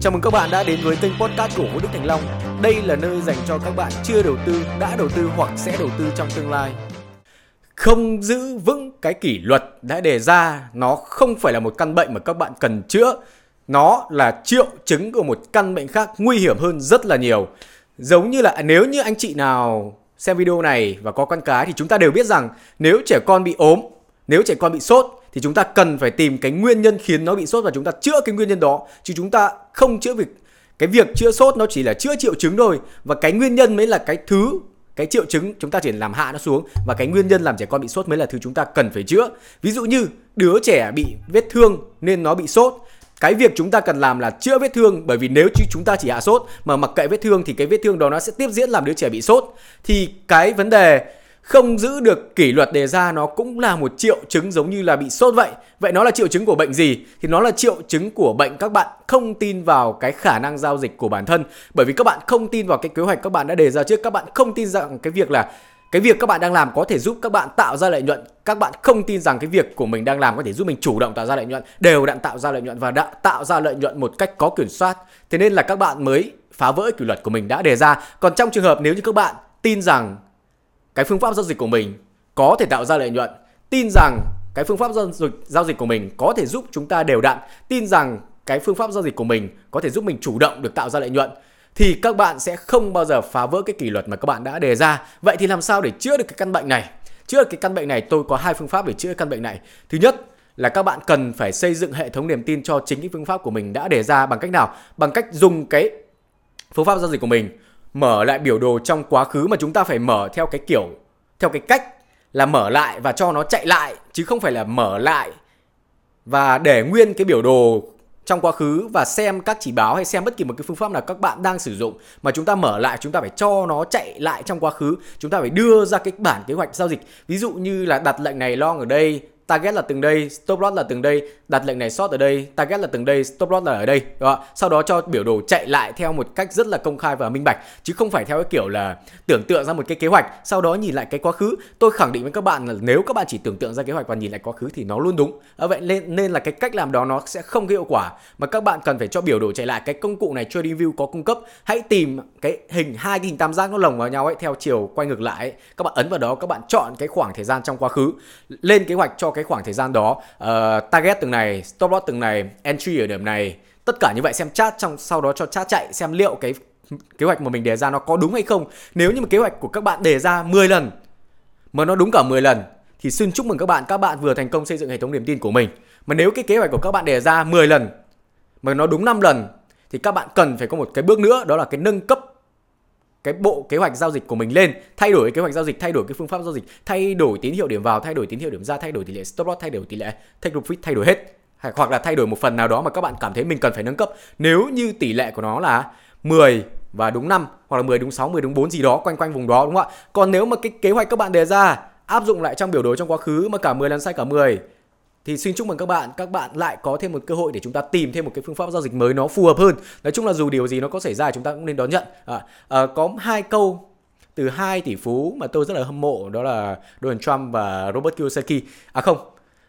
Chào mừng các bạn đã đến với kênh podcast của Vũ Đức Thành Long. Đây là nơi dành cho các bạn chưa đầu tư, đã đầu tư hoặc sẽ đầu tư trong tương lai. Không giữ vững cái kỷ luật đã đề ra, nó không phải là một căn bệnh mà các bạn cần chữa. Nó là triệu chứng của một căn bệnh khác nguy hiểm hơn rất là nhiều. Giống như là nếu như anh chị nào xem video này và có con cái thì chúng ta đều biết rằng nếu trẻ con bị ốm, nếu trẻ con bị sốt thì chúng ta cần phải tìm cái nguyên nhân khiến nó bị sốt và chúng ta chữa cái nguyên nhân đó. Chứ chúng ta không chữa việc, cái việc chữa sốt nó chỉ là chữa triệu chứng thôi. Và cái nguyên nhân mới là cái thứ, cái triệu chứng chúng ta chỉ làm hạ nó xuống. Và cái nguyên nhân làm trẻ con bị sốt mới là thứ chúng ta cần phải chữa. Ví dụ như đứa trẻ bị vết thương nên nó bị sốt. Cái việc chúng ta cần làm là chữa vết thương, bởi vì nếu chúng ta chỉ hạ sốt mà mặc kệ vết thương thì cái vết thương đó nó sẽ tiếp diễn làm đứa trẻ bị sốt. Thì cái vấn đề không giữ được kỷ luật đề ra nó cũng là một triệu chứng giống như là bị sốt vậy. Vậy nó là triệu chứng của bệnh gì? Thì nó là triệu chứng của bệnh các bạn không tin vào cái khả năng giao dịch của bản thân. Bởi vì các bạn không tin vào cái kế hoạch các bạn đã đề ra trước, các bạn không tin rằng cái việc là cái việc các bạn đang làm có thể giúp các bạn tạo ra lợi nhuận các bạn không tin rằng cái việc của mình đang làm có thể giúp mình chủ động tạo ra lợi nhuận đều đặn tạo ra lợi nhuận và đã tạo ra lợi nhuận một cách có kiểm soát thế nên là các bạn mới phá vỡ kỷ luật của mình đã đề ra còn trong trường hợp nếu như các bạn tin rằng cái phương pháp giao dịch của mình có thể tạo ra lợi nhuận tin rằng cái phương pháp giao dịch giao dịch của mình có thể giúp chúng ta đều đặn tin rằng cái phương pháp giao dịch của mình có thể giúp mình chủ động được tạo ra lợi nhuận thì các bạn sẽ không bao giờ phá vỡ cái kỷ luật mà các bạn đã đề ra. Vậy thì làm sao để chữa được cái căn bệnh này? Chữa được cái căn bệnh này, tôi có hai phương pháp để chữa căn bệnh này. Thứ nhất là các bạn cần phải xây dựng hệ thống niềm tin cho chính cái phương pháp của mình đã đề ra bằng cách nào? Bằng cách dùng cái phương pháp giao dịch của mình mở lại biểu đồ trong quá khứ mà chúng ta phải mở theo cái kiểu, theo cái cách là mở lại và cho nó chạy lại, chứ không phải là mở lại và để nguyên cái biểu đồ trong quá khứ và xem các chỉ báo hay xem bất kỳ một cái phương pháp nào các bạn đang sử dụng mà chúng ta mở lại, chúng ta phải cho nó chạy lại trong quá khứ. Chúng ta phải đưa ra cái bản kế hoạch giao dịch. Ví dụ như là đặt lệnh này long ở đây target là từng đây, stop loss là từng đây, đặt lệnh này short ở đây, target là từng đây, stop loss là ở đây. Đó. Sau đó cho biểu đồ chạy lại theo một cách rất là công khai và minh bạch chứ không phải theo cái kiểu là tưởng tượng ra một cái kế hoạch, sau đó nhìn lại cái quá khứ. Tôi khẳng định với các bạn là nếu các bạn chỉ tưởng tượng ra kế hoạch và nhìn lại quá khứ thì nó luôn đúng. À, vậy nên nên là cái cách làm đó nó sẽ không hiệu quả mà các bạn cần phải cho biểu đồ chạy lại cái công cụ này TradingView có cung cấp. Hãy tìm cái hình hai cái hình tam giác nó lồng vào nhau ấy theo chiều quay ngược lại ấy. Các bạn ấn vào đó các bạn chọn cái khoảng thời gian trong quá khứ lên kế hoạch cho cái cái khoảng thời gian đó. Uh, target từng này stop loss từng này entry ở điểm này. Tất cả như vậy xem chat trong sau đó cho chat chạy xem liệu cái kế hoạch mà mình đề ra nó có đúng hay không. Nếu như mà kế hoạch của các bạn đề ra 10 lần mà nó đúng cả 10 lần thì xin chúc mừng các bạn. Các bạn vừa thành công xây dựng hệ thống niềm tin của mình. Mà nếu cái kế hoạch của các bạn đề ra 10 lần mà nó đúng 5 lần thì các bạn cần phải có một cái bước nữa đó là cái nâng cấp cái bộ kế hoạch giao dịch của mình lên thay đổi kế hoạch giao dịch thay đổi cái phương pháp giao dịch thay đổi tín hiệu điểm vào thay đổi tín hiệu điểm ra thay đổi tỷ lệ stop loss thay đổi tỷ lệ take profit thay đổi hết hoặc là thay đổi một phần nào đó mà các bạn cảm thấy mình cần phải nâng cấp nếu như tỷ lệ của nó là 10 và đúng 5 hoặc là 10 đúng 6, 10 đúng 4 gì đó quanh quanh vùng đó đúng không ạ? Còn nếu mà cái kế hoạch các bạn đề ra áp dụng lại trong biểu đồ trong quá khứ mà cả 10 lần sai cả 10 thì xin chúc mừng các bạn các bạn lại có thêm một cơ hội để chúng ta tìm thêm một cái phương pháp giao dịch mới nó phù hợp hơn. Nói chung là dù điều gì nó có xảy ra chúng ta cũng nên đón nhận. À, à, có hai câu từ hai tỷ phú mà tôi rất là hâm mộ đó là Donald Trump và Robert Kiyosaki. À không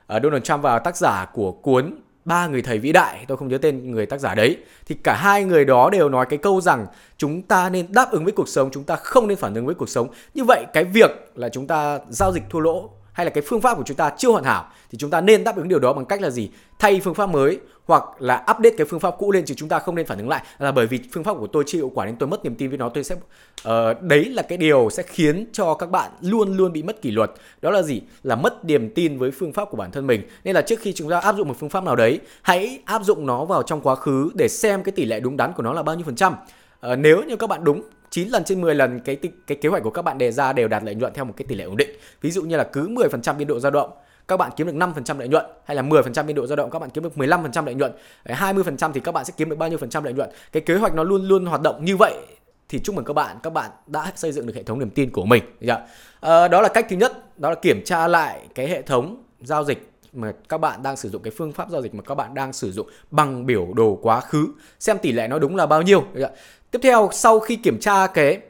à, Donald Trump và tác giả của cuốn ba người thầy vĩ đại. Tôi không nhớ tên người tác giả đấy. Thì cả hai người đó đều nói cái câu rằng chúng ta nên đáp ứng với cuộc sống chúng ta không nên phản ứng với cuộc sống. Như vậy cái việc là chúng ta giao dịch thua lỗ hay là cái phương pháp của chúng ta chưa hoàn hảo thì chúng ta nên đáp ứng điều đó bằng cách là gì? Thay phương pháp mới hoặc là update cái phương pháp cũ lên chứ chúng ta không nên phản ứng lại. Là bởi vì phương pháp của tôi chưa hiệu quả nên tôi mất niềm tin với nó. Tôi sẽ uh, đấy là cái điều sẽ khiến cho các bạn luôn luôn bị mất kỷ luật. Đó là gì? Là mất niềm tin với phương pháp của bản thân mình. Nên là trước khi chúng ta áp dụng một phương pháp nào đấy hãy áp dụng nó vào trong quá khứ để xem cái tỷ lệ đúng đắn của nó là bao nhiêu phần trăm. Uh, nếu như các bạn đúng 9 lần trên 10 lần cái cái kế hoạch của các bạn đề ra đều đạt lợi nhuận theo một cái tỷ lệ ổn định. Ví dụ như là cứ 10% biên độ dao động các bạn kiếm được 5% lợi nhuận hay là 10% biên độ dao động các bạn kiếm được 15% lợi nhuận, 20% thì các bạn sẽ kiếm được bao nhiêu phần trăm lợi nhuận. Cái kế hoạch nó luôn luôn hoạt động như vậy thì chúc mừng các bạn các bạn đã xây dựng được hệ thống niềm tin của mình. được À, đó là cách thứ nhất, đó là kiểm tra lại cái hệ thống giao dịch mà các bạn đang sử dụng cái phương pháp giao dịch mà các bạn đang sử dụng bằng biểu đồ quá khứ, xem tỷ lệ nó đúng là bao nhiêu. Tiếp theo, sau khi kiểm tra cái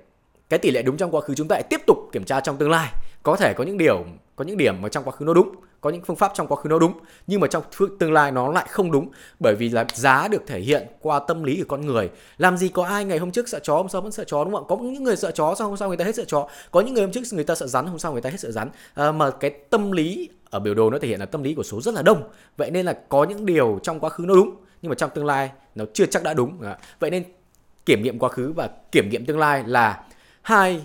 cái tỷ lệ đúng trong quá khứ, chúng ta lại tiếp tục kiểm tra trong tương lai. Có thể có những điều, có những điểm mà trong quá khứ nó đúng có những phương pháp trong quá khứ nó đúng nhưng mà trong tương lai nó lại không đúng bởi vì là giá được thể hiện qua tâm lý của con người. Làm gì có ai ngày hôm trước sợ chó hôm sau vẫn sợ chó đúng không ạ? Có những người sợ chó sau hôm sau người ta hết sợ chó. Có những người hôm trước người ta sợ rắn hôm sau người ta hết sợ rắn. À, mà cái tâm lý ở biểu đồ nó thể hiện là tâm lý của số rất là đông. Vậy nên là có những điều trong quá khứ nó đúng nhưng mà trong tương lai nó chưa chắc đã đúng. À, vậy nên kiểm nghiệm quá khứ và kiểm nghiệm tương lai là hai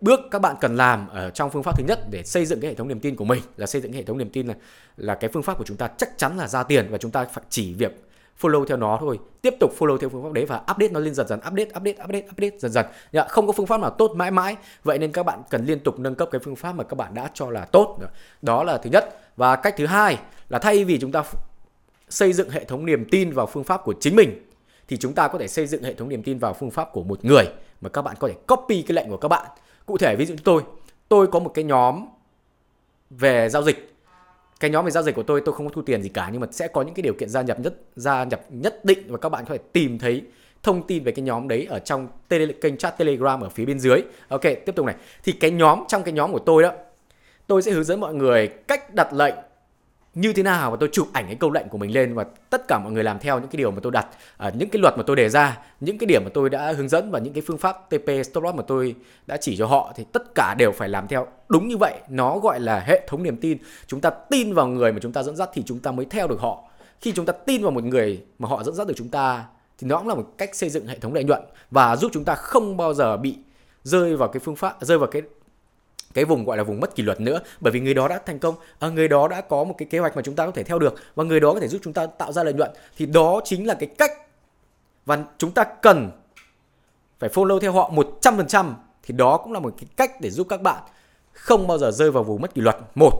bước các bạn cần làm ở trong phương pháp thứ nhất để xây dựng cái hệ thống niềm tin của mình là xây dựng hệ thống niềm tin là là cái phương pháp của chúng ta chắc chắn là ra tiền và chúng ta phải chỉ việc follow theo nó thôi. Tiếp tục follow theo phương pháp đấy và update nó lên dần dần update update update update dần dần. Dạ, không có phương pháp nào tốt mãi mãi. Vậy nên các bạn cần liên tục nâng cấp cái phương pháp mà các bạn đã cho là tốt. Đó là thứ nhất. Và cách thứ hai là thay vì chúng ta xây dựng hệ thống niềm tin vào phương pháp của chính mình thì chúng ta có thể xây dựng hệ thống niềm tin vào phương pháp của một người mà các bạn có thể copy cái lệnh của các bạn cụ thể ví dụ như tôi tôi có một cái nhóm về giao dịch. Cái nhóm về giao dịch của tôi tôi không có thu tiền gì cả nhưng mà sẽ có những cái điều kiện gia nhập nhất gia nhập nhất định và các bạn có thể tìm thấy thông tin về cái nhóm đấy ở trong tele, kênh chat telegram ở phía bên dưới. Ok tiếp tục này. Thì cái nhóm trong cái nhóm của tôi đó tôi sẽ hướng dẫn mọi người cách đặt lệnh như thế nào và tôi chụp ảnh cái câu lệnh của mình lên và tất cả mọi người làm theo những cái điều mà tôi đặt à, những cái luật mà tôi đề ra những cái điểm mà tôi đã hướng dẫn và những cái phương pháp TP stop loss mà tôi đã chỉ cho họ thì tất cả đều phải làm theo. Đúng như vậy nó gọi là hệ thống niềm tin. Chúng ta tin vào người mà chúng ta dẫn dắt thì chúng ta mới theo được họ. Khi chúng ta tin vào một người mà họ dẫn dắt được chúng ta thì nó cũng là một cách xây dựng hệ thống lợi nhuận và giúp chúng ta không bao giờ bị rơi vào cái phương pháp rơi vào cái cái vùng, gọi là vùng mất kỷ luật nữa. Bởi vì người đó đã thành công à, người đó đã có một cái kế hoạch mà chúng ta có thể theo được, và người đó có thể giúp chúng ta tạo ra lợi nhuận. Thì đó chính là cái cách và chúng ta cần phải follow theo họ 100% thì đó cũng là một cái cách để giúp các bạn không bao giờ rơi vào vùng mất kỷ luật. Một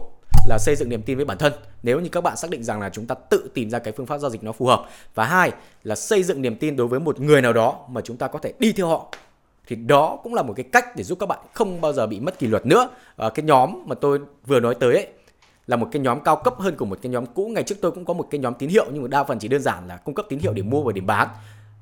là xây dựng niềm tin với bản thân. Nếu như các bạn xác định rằng là chúng ta tự tìm ra cái phương pháp giao dịch nó phù hợp. Và hai là xây dựng niềm tin đối với một người nào đó mà chúng ta có thể đi theo họ thì đó cũng là một cái cách để giúp các bạn không bao giờ bị mất kỷ luật nữa. À, cái nhóm mà tôi vừa nói tới ấy là một cái nhóm cao cấp hơn của một cái nhóm cũ. Ngày trước tôi cũng có một cái nhóm tín hiệu nhưng mà đa phần chỉ đơn giản là cung cấp tín hiệu để mua và để bán.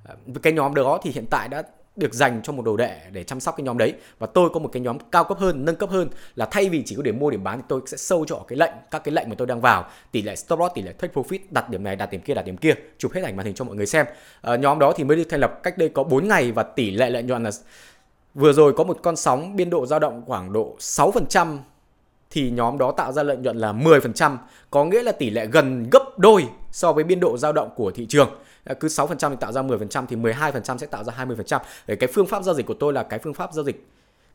À, cái nhóm đó thì hiện tại đã được dành cho một đồ đệ để chăm sóc cái nhóm đấy. Và tôi có một cái nhóm cao cấp hơn nâng cấp hơn là thay vì chỉ có điểm mua điểm bán thì tôi sẽ sâu cho cái lệnh các cái lệnh mà tôi đang vào. Tỷ lệ stop loss tỷ lệ take profit đặt điểm này đặt điểm kia đặt điểm kia chụp hết ảnh màn hình cho mọi người xem. À, nhóm đó thì mới được thành lập cách đây có 4 ngày và tỷ lệ lợi nhuận là vừa rồi có một con sóng biên độ dao động khoảng độ 6% thì nhóm đó tạo ra lợi nhuận là 10%, có nghĩa là tỷ lệ gần gấp đôi so với biên độ dao động của thị trường. Ờ, cứ 6% thì tạo ra 10% thì 12% sẽ tạo ra 20%. Để cái phương pháp giao dịch của tôi là cái phương pháp giao dịch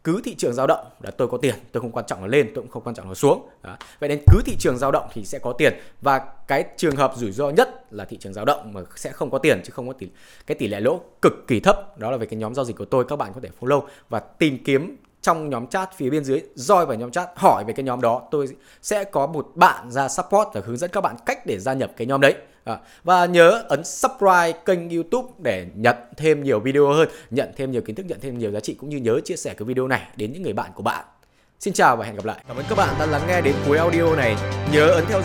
cứ thị trường dao động là tôi có tiền, tôi không quan trọng là lên, tôi cũng không quan trọng là xuống đó. vậy nên cứ thị trường dao động thì sẽ có tiền và cái trường hợp rủi ro nhất là thị trường dao động mà sẽ không có tiền chứ không có tỷ, cái tỷ lệ lỗ cực kỳ thấp đó là về cái nhóm giao dịch của tôi, các bạn có thể follow và tìm kiếm trong nhóm chat phía bên dưới roi vào nhóm chat hỏi về cái nhóm đó. Tôi sẽ có một bạn ra support và hướng dẫn các bạn cách để gia nhập cái nhóm đấy. À, và nhớ ấn subscribe kênh youtube để nhận thêm nhiều video hơn nhận thêm nhiều kiến thức nhận thêm nhiều giá trị cũng như nhớ chia sẻ cái video này đến những người bạn của bạn. Xin chào và hẹn gặp lại. Cảm ơn các bạn đã lắng nghe đến cuối audio này. Nhớ ấn theo dõi.